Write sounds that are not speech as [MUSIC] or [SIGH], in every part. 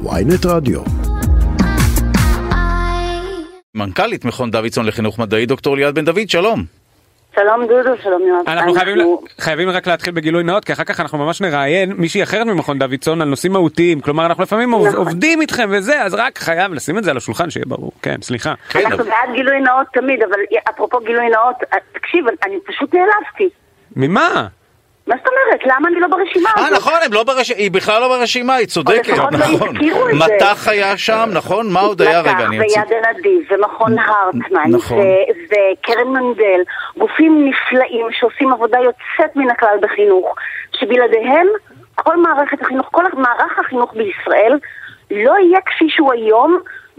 ויינט רדיו. מנכ"לית מכון דוידסון לחינוך מדעי, דוקטור ליאת בן דוד, שלום. שלום דודו, שלום יואב. אנחנו חייבים, חייבים רק להתחיל בגילוי נאות, כי אחר כך אנחנו ממש נראיין מישהי אחרת ממכון דוידסון על נושאים מהותיים, כלומר אנחנו לפעמים נכון. עובדים איתכם וזה, אז רק חייב לשים את זה על השולחן, שיהיה ברור. כן, סליחה. כן, אנחנו אבל- בעד גילוי נאות תמיד, אבל אפרופו גילוי נאות, תקשיב, אני פשוט נעלבתי. ממה? מה זאת אומרת? למה אני לא ברשימה אה? נכון, הם לא ברש... היא בכלל לא ברשימה, היא צודקת, לא נכון. מטח היה שם, נכון? מה עוד היה? רגע, אמציא. ויד הנדיב, ומכון הרטמן, נכון. וקרן מנדל, גופים נפלאים שעושים עבודה יוצאת מן הכלל בחינוך, שבלעדיהם כל מערכת החינוך, כל מערך החינוך בישראל לא יהיה כפי שהוא היום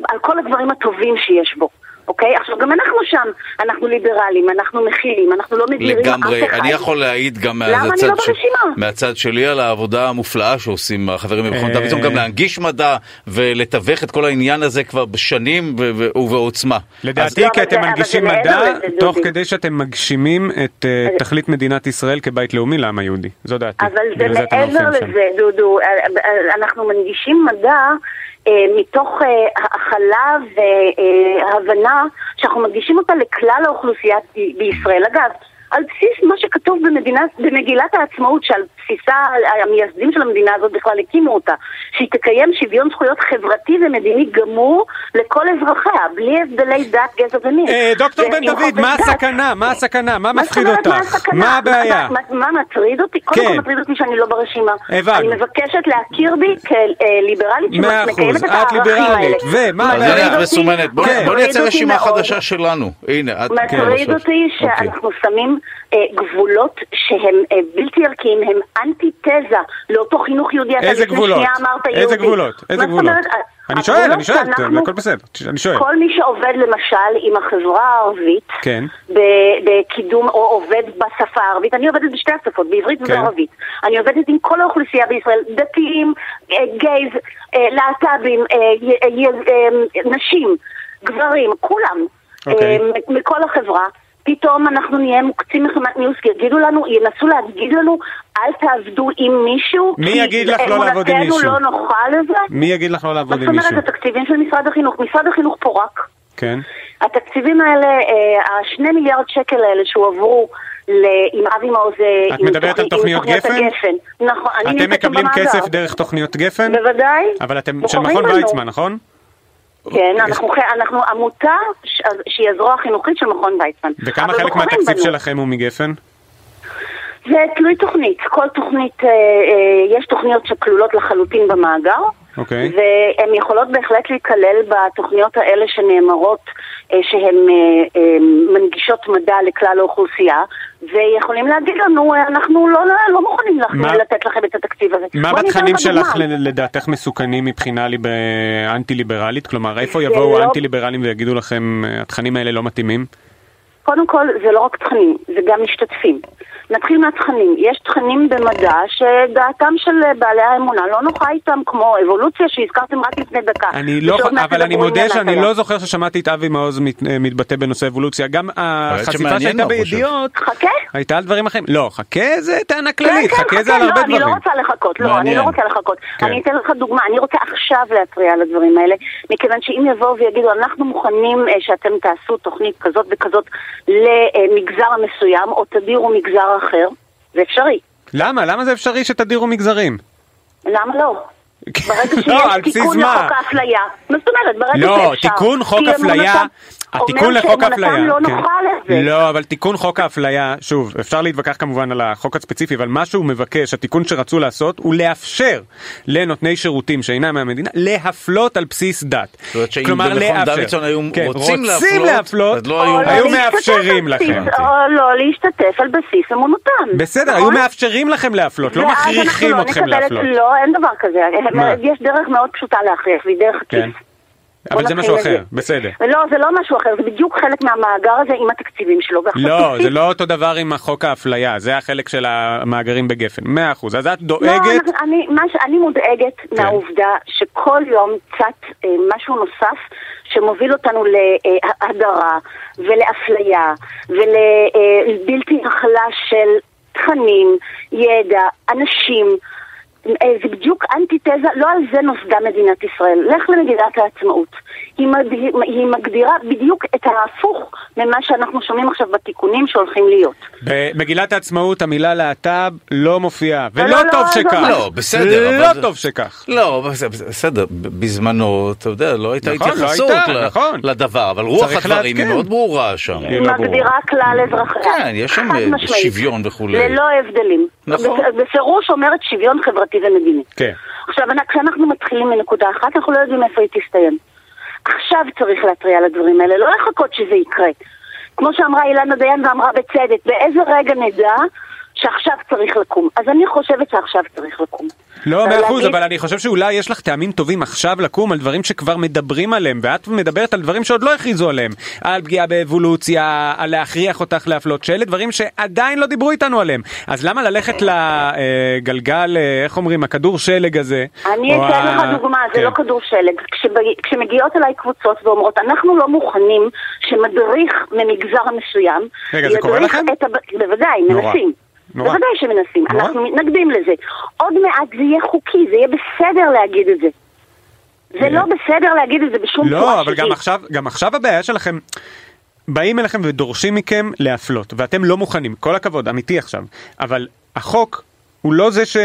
על כל הדברים הטובים שיש בו. אוקיי? עכשיו, גם אנחנו שם, אנחנו ליברלים, אנחנו מכילים, אנחנו לא מדירים אף לגמרי, אחד. אני יכול להעיד גם למה אני מהצד לא ש- ברשימה? מהצד שלי על העבודה המופלאה שעושים החברים במכון אה. דוידסון, גם להנגיש מדע ולתווך את כל העניין הזה כבר בשנים ו- ו- ובעוצמה. לדעתי לא, כי אתם זה- מנגישים זה מדע, דודי. תוך כדי שאתם מגשימים את אה, תכלית מדינת ישראל כבית לאומי לעם היהודי. זו דעתי. אבל זה אתם מעבר. לזה, דודו, אה, אנחנו מנגישים מדע מתוך אה, הכלה והבנה שאנחנו מנגישים אותה לכלל האוכלוסייה בישראל. אגב, על בסיס מה שכתוב במדינה, במגילת העצמאות, שעל בסיסה המייסדים של המדינה הזאת בכלל הקימו אותה, שהיא תקיים שוויון זכויות חברתי ומדיני גמור לכל אזרחיה, בלי הבדלי דת, גזע ומין. אה, דוקטור בן דוד, מה. הסכנה? מה הסכנה? מה מפחיד אותך? מה הבעיה? מה, מטריד אותי? קודם כן. כל מטריד אותי שאני לא ברשימה. אני מבקשת להכיר בי כליברלית מאה שמקיימת את הערכים. האלה. ומה הבעיה? בוא כן. נייצר רשימה. חדשה שלנו. הנה, את... כן, מטריד עכשיו. אותי אוקיי. שאנחנו שמים אה, גבולות שהם אה, בלתי ערכיים, הם אנטי-תזה לאותו חינוך יהודי. איזה גבולות? איזה. גבולות? איזה גבולות? אני שואל, אני שואל, הכל בסדר, אני שואל. כל מי שעובד למשל עם החברה הערבית, כן. בקידום, או עובד בשפה הערבית, אני עובדת בשתי השפות, בעברית כן. ובערבית. אני עובדת עם כל האוכלוסייה בישראל, דתיים, אה, גייז, אה, להט"בים, אה, אה, נשים, גברים, כולם, אוקיי. אה, מ- מכל החברה. פתאום אנחנו נהיה מוקצים מחמת מיאוס, יגידו לנו, ינסו להגיד לנו, אל תעבדו עם מישהו, מי יגיד לך לא לעבוד עם אמונתנו מישהו? לא נוחה לזה. מי יגיד לך לא לעבוד זאת עם אומרת, מישהו? התקציבים של משרד החינוך? משרד החינוך פורק. כן. התקציבים האלה, אה, השני מיליארד שקל האלה שהועברו עם אבי מעוז... אה, את מדברת על תוכניות גפן? נכון, אני אתם נמצאת מקבלים במאגר. כסף דרך תוכניות גפן? בוודאי. אבל אתם של מכון. ויצמן, נכון? כן, אנחנו, אנחנו עמותה שהיא הזרוע החינוכית של מכון ויצמן. וכמה חלק מהתקציב בנו. שלכם הוא מגפן? זה תלוי תוכנית. כל תוכנית, אה, אה, יש תוכניות שכלולות לחלוטין במאגר. אוקיי. והן יכולות בהחלט להיכלל בתוכניות האלה שנאמרות אה, שהן אה, אה, מנגישות מדע לכלל האוכלוסייה ויכולים להגיד לנו אה, אנחנו לא, לא, לא מוכנים לך, מה- לתת לכם את התקציב הזה. מה בתכנים לך שלך לדעתך מסוכנים מבחינה ליב- אנטי-ליברלית? כלומר, איפה יבואו לא- אנטי-ליברלים ויגידו לכם התכנים האלה לא מתאימים? קודם כל זה לא רק תכנים, זה גם משתתפים. נתחיל מהתכנים. יש תכנים במדע שדעתם של בעלי האמונה לא נוחה איתם, כמו אבולוציה שהזכרתם רק לפני דקה. אני לא, אבל אני מודה שאני. לא זוכר ששמעתי את אבי מעוז מת- אה, מתבטא בנושא אבולוציה. גם החשיפה שהייתה. בידיעות חכה. הייתה על דברים אחרים. לא, חכה זה טענה כללית, כן, חכה כן, זה על לא, הרבה אני לא דברים. רוצה לחכות, לא, אני. לא רוצה לחכות. כן. אני אתן לך דוגמה, אני רוצה עכשיו להתריע על הדברים האלה, מכיוון שאם יבואו ויגידו, אנחנו מוכנים אה, שאתם תעשו תוכנית כזאת וכזאת למגזר מסוים, או תדירו מגזר אחר, זה אפשרי. למה? למה זה אפשרי שתדירו מגזרים? למה לא? [LAUGHS] ברגע לא, שיש תיקון? לחוק האפליה. מה זאת אומרת? ברגע לא, שאפשר. תיקון חוק אפליה, התיקון אומר לחוק שאמונתם אפליה, לא כן. לא, אבל תיקון חוק האפליה, שוב, אפשר להתווכח כמובן על החוק הספציפי, אבל מה שהוא מבקש, התיקון שרצו לעשות, הוא לאפשר לנותני שירותים שאינם מהמדינה, להפלות על בסיס דת. זאת אומרת שאם כלומר, במכון. דוידסון היו כן, רוצים רוצים להפלות, להפלות, אז לא היו- לא היו מאפשרים לכם. או לא להשתתף על בסיס אמונתם. בסדר, נכון? היו מאפשרים לכם להפלות, לא מכריחים לא אתכם להפלות. לא, אין דבר כזה. יש דרך מאוד פשוטה להכריח, והיא דרך כן. אבל זה משהו. אחר, בסדר. לא, זה לא משהו אחר, זה בדיוק חלק מהמאגר הזה עם התקציבים שלו. לא, זה לא אותו דבר עם החוק האפליה, זה החלק של המאגרים בגפן, מאה אחוז. אז את לא, דואגת, אנחנו- אני, ש... אני מודאגת כן. מהעובדה שכל יום צץ אה, משהו נוסף שמוביל אותנו להדרה ולאפליה ולבלתי הכלה של תכנים, ידע, אנשים. אה, זה בדיוק אנטיתזה, לא על זה נוסדה מדינת ישראל. לך למגילת העצמאות. היא, מד- היא מגדירה בדיוק את ההפוך ממה שאנחנו שומעים עכשיו בתיקונים שהולכים להיות. במגילת העצמאות המילה להט"ב לא מופיעה, ולא לא, טוב לא, שכך. לא, בסדר, לא אבל- טוב שכך. לא, בס- בס- בסדר, בזמנו, אתה יודע, לא הייתה נכון, לא התייחסות הייתה, ל- נכון. לדבר, אבל רוח הדברים היא. מאוד ברורה שם. היא היא לא ברורה. מגדירה כלל אזרחיה. כן, יש שם, אה. שוויון וכולי. ללא הבדלים. נכון. בפ- בפירוש אומרת שוויון חברתי ומדיני. כן. עכשיו, אנחנו- כשאנחנו מתחילים מנקודה אחת, אנחנו לא יודעים איפה היא תסתיים. עכשיו צריך להתריע על הדברים האלה, לא לחכות שזה יקרה. כמו שאמרה אילנה דיין ואמרה בצדק, באיזה רגע נדע שעכשיו צריך לקום. אז אני חושבת שעכשיו צריך לקום. לא, מאה אחוז, אבל אני חושב שאולי יש לך טעמים טובים עכשיו לקום על דברים שכבר מדברים עליהם, ואת מדברת על דברים שעוד לא הכריזו עליהם. על פגיעה באבולוציה, על להכריח אותך להפלות, שאלה דברים שעדיין לא דיברו איתנו עליהם. אז למה ללכת לגלגל, אה, איך אומרים, הכדור שלג הזה? אני אתן לך דוגמה, זה כן. לא כדור שלג. כשמגיעות אליי קבוצות ואומרות, אנחנו לא מוכנים שמדריך ממגזר מסוים... רגע, זה קורה לכם? בוודאי. מנסים. נורא. בוודאי שמנסים, נורא. אנחנו מתנגדים לזה. עוד מעט זה יהיה חוקי, זה יהיה בסדר להגיד את זה. זה לא בסדר להגיד את זה בשום צורה לא, אבל גם. עכשיו, גם עכשיו הבעיה שלכם, באים אליכם ודורשים מכם להפלות, ואתם לא מוכנים, כל הכבוד, אמיתי עכשיו, אבל החוק הוא לא זה ש...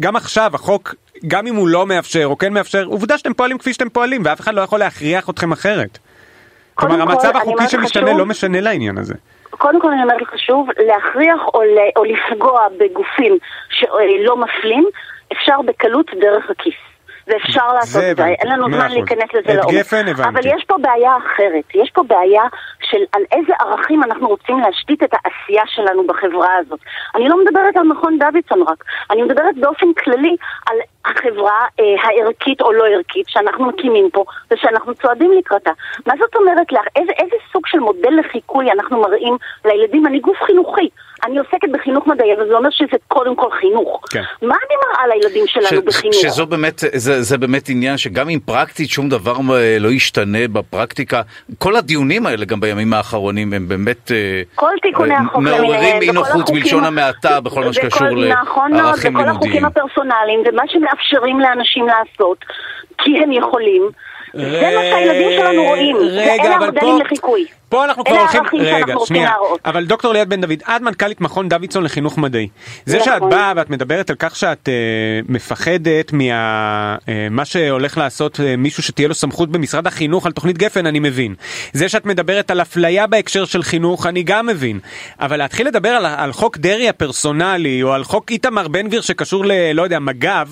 גם עכשיו החוק, גם אם הוא לא מאפשר או כן מאפשר, עובדה שאתם פועלים כפי שאתם פועלים, ואף אחד לא יכול להכריח אתכם אחרת. כלומר, כל, המצב החוקי שמשתנה לא משנה לעניין הזה. קודם כל אני אומרת לך שוב, להכריח או, ל, או לפגוע בגופים שלא מפלים, אפשר בקלות דרך הכיס. ואפשר לעשות את זה, אין לנו זמן. להיכנס לזה לעומק. אבל יש פה בעיה אחרת, יש פה בעיה של על איזה ערכים אנחנו רוצים להשתית את העשייה שלנו בחברה הזאת. אני לא מדברת על מכון דוידסון רק, אני מדברת באופן כללי על החברה אה, הערכית או לא ערכית שאנחנו מקימים פה ושאנחנו צועדים לקראתה. מה זאת אומרת לך? איזה, איזה סוג של מודל לחיקוי אנחנו מראים לילדים? אני גוף חינוכי. אני עוסקת בחינוך מדעי, וזה אומר שזה קודם כל חינוך. כן. מה אני מראה לילדים שלנו ש- בחינוך? שזו באמת, זה, זה באמת עניין שגם אם פרקטית שום דבר אה, לא ישתנה בפרקטיקה, כל הדיונים האלה גם בימים האחרונים הם באמת אה, כל תיקוני אה, החוק מעוררים אי נוחות בלשון המעטה בכל מה שקשור וכל- נכון מאוד, לערכים וכל לימודיים. החוקים הפרסונליים, ומה שמאפשרים לאנשים לעשות, כי הם יכולים, זה מה שהילדים שלנו רואים. רגע, ואלה המודלים פה, לחיקוי. פה אנחנו כבר הולכים, רגע, שנייה. אבל דוקטור ליאת בן דוד, את מנכ"לית מכון דוידסון לחינוך מדעי. זה נכון. שאת באה ואת מדברת על כך שאת אה, מפחדת ממה שהולך לעשות אה, מישהו שתהיה לו סמכות במשרד החינוך על תוכנית גפן, אני מבין. זה שאת מדברת על אפליה בהקשר של חינוך, אני גם מבין. אבל להתחיל לדבר על, על חוק דרעי הפרסונלי, או על חוק איתמר בן גביר שקשור ל... לא יודע, מג"ב,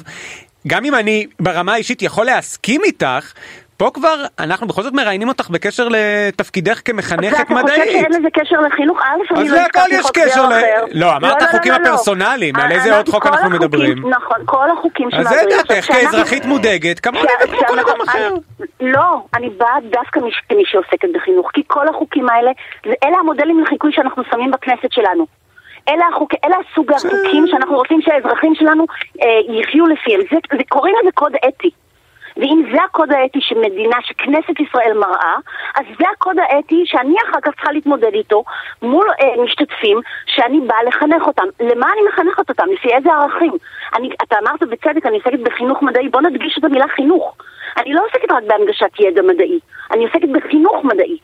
גם אם אני ברמה האישית יכול להסכים איתך, פה כבר אנחנו בכל זאת מראיינים אותך בקשר לתפקידך כמחנכת ואתה חושב מדעית. שאין לזה קשר לחינוך? א', אני אז לא הזכרתי יש קשר זה או ל... אחר. לא, אמרת החוקים הפרסונליים, על איזה עוד אמרתי חוק אנחנו מדברים? נכון, כל החוקים אז שמעבירים. זה עכשיו, דעתך כאזרחית מודאגת, כמוני כשה- וכמו כל אדם אחר. אני- לא, אני באה דווקא כמי שעוסקת בחינוך, כי כל החוקים האלה, זה- אלה המודלים לחיקוי שאנחנו שמים בכנסת שלנו. אלה, החוק, אלה הסוג החוקים שאנחנו רוצים שהאזרחים שלנו אה, יחיו לפיהם. זה, זה, קוראים לזה קוד אתי. ואם זה הקוד האתי שמדינה, שכנסת ישראל מראה, אז זה הקוד האתי שאני אחר כך צריכה להתמודד איתו מול אה, משתתפים שאני באה לחנך אותם. למה אני מחנכת אותם? לפי איזה ערכים? אני, אתה אמרת בצדק, אני עוסקת בחינוך מדעי, בוא נדגיש את המילה חינוך. אני לא עוסקת רק בהנגשת ידע מדעי, אני עוסקת בחינוך מדעי.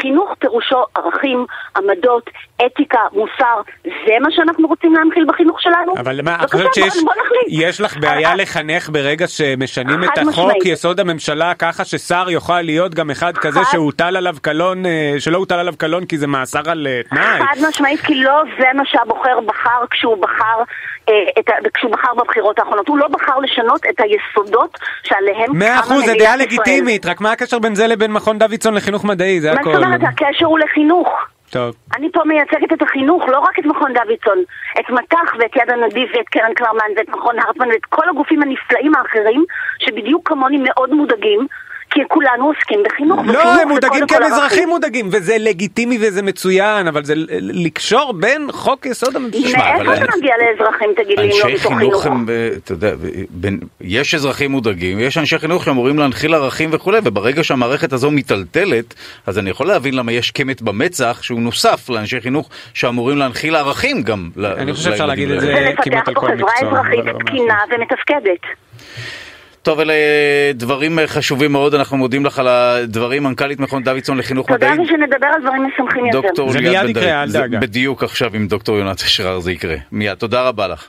חינוך פירושו ערכים, עמדות, אתיקה, מוסר, זה מה שאנחנו רוצים להנחיל בחינוך שלנו? אבל מה, את בבקשה, חושבת שיש בוא. יש לך בעיה אה, לחנך ברגע שמשנים את החוק משמעית. יסוד הממשלה ככה ששר יוכל להיות גם אחד כזה שהוטל עליו קלון, אה, שלא הוטל עליו קלון כי זה מאסר על אה, תנאי? חד משמעית, כי לא זה מה שהבוחר בחר כשהוא בחר, את כשהוא בחר בבחירות האחרונות. הוא לא בחר לשנות את היסודות שעליהם מאה אחוז, מדינת דעה. לגיטימית, רק מה הקשר בין זה לבין מכון דוידסון לחינוך מדעי, זה הכל. זאת אומרת? הקשר הוא לחינוך. טוב. אני פה מייצגת את החינוך, לא רק את מכון דוידסון, את מט"ח ואת יד הנדיב ואת קרן קלרמן ואת מכון הרטמן ואת כל הגופים הנפלאים האחרים שבדיוק כמוני מאוד מודאגים כי כולנו עוסקים בחינוך. לא, הם מודאגים כי הם אזרחים. מודאגים, וזה לגיטימי וזה מצוין, אבל זה לקשור בין חוק יסוד הממשלה. מאיפה אתה מגיע לאזרחים, תגיד לי, אם לא מתוך חינוך חינוך? הם, אה, אתה יודע, יש אזרחים מודאגים, יש אנשי חינוך שאמורים להנחיל ערכים וכולי, וברגע שהמערכת הזו מיטלטלת, אז אני יכול להבין למה יש קמט במצח שהוא נוסף לאנשי חינוך שאמורים להנחיל ערכים גם אני חושב שאפשר להגיד את. זה כמעט ולפתח על פה כל חברה מקצוע, אזרחית אבל לא תקינה ומתפקדת. טוב, אלה דברים אה, חשובים מאוד, אנחנו מודים לך על הדברים, מנכ"לית מכון דוידסון לחינוך תודה מדעי. ושנדבר על דברים משמחים יותר. דוקטור זה מיד יקרה. אל דאגה. בדיוק עכשיו עם דוקטור יונת אשרר זה יקרה. מיד, תודה רבה לך.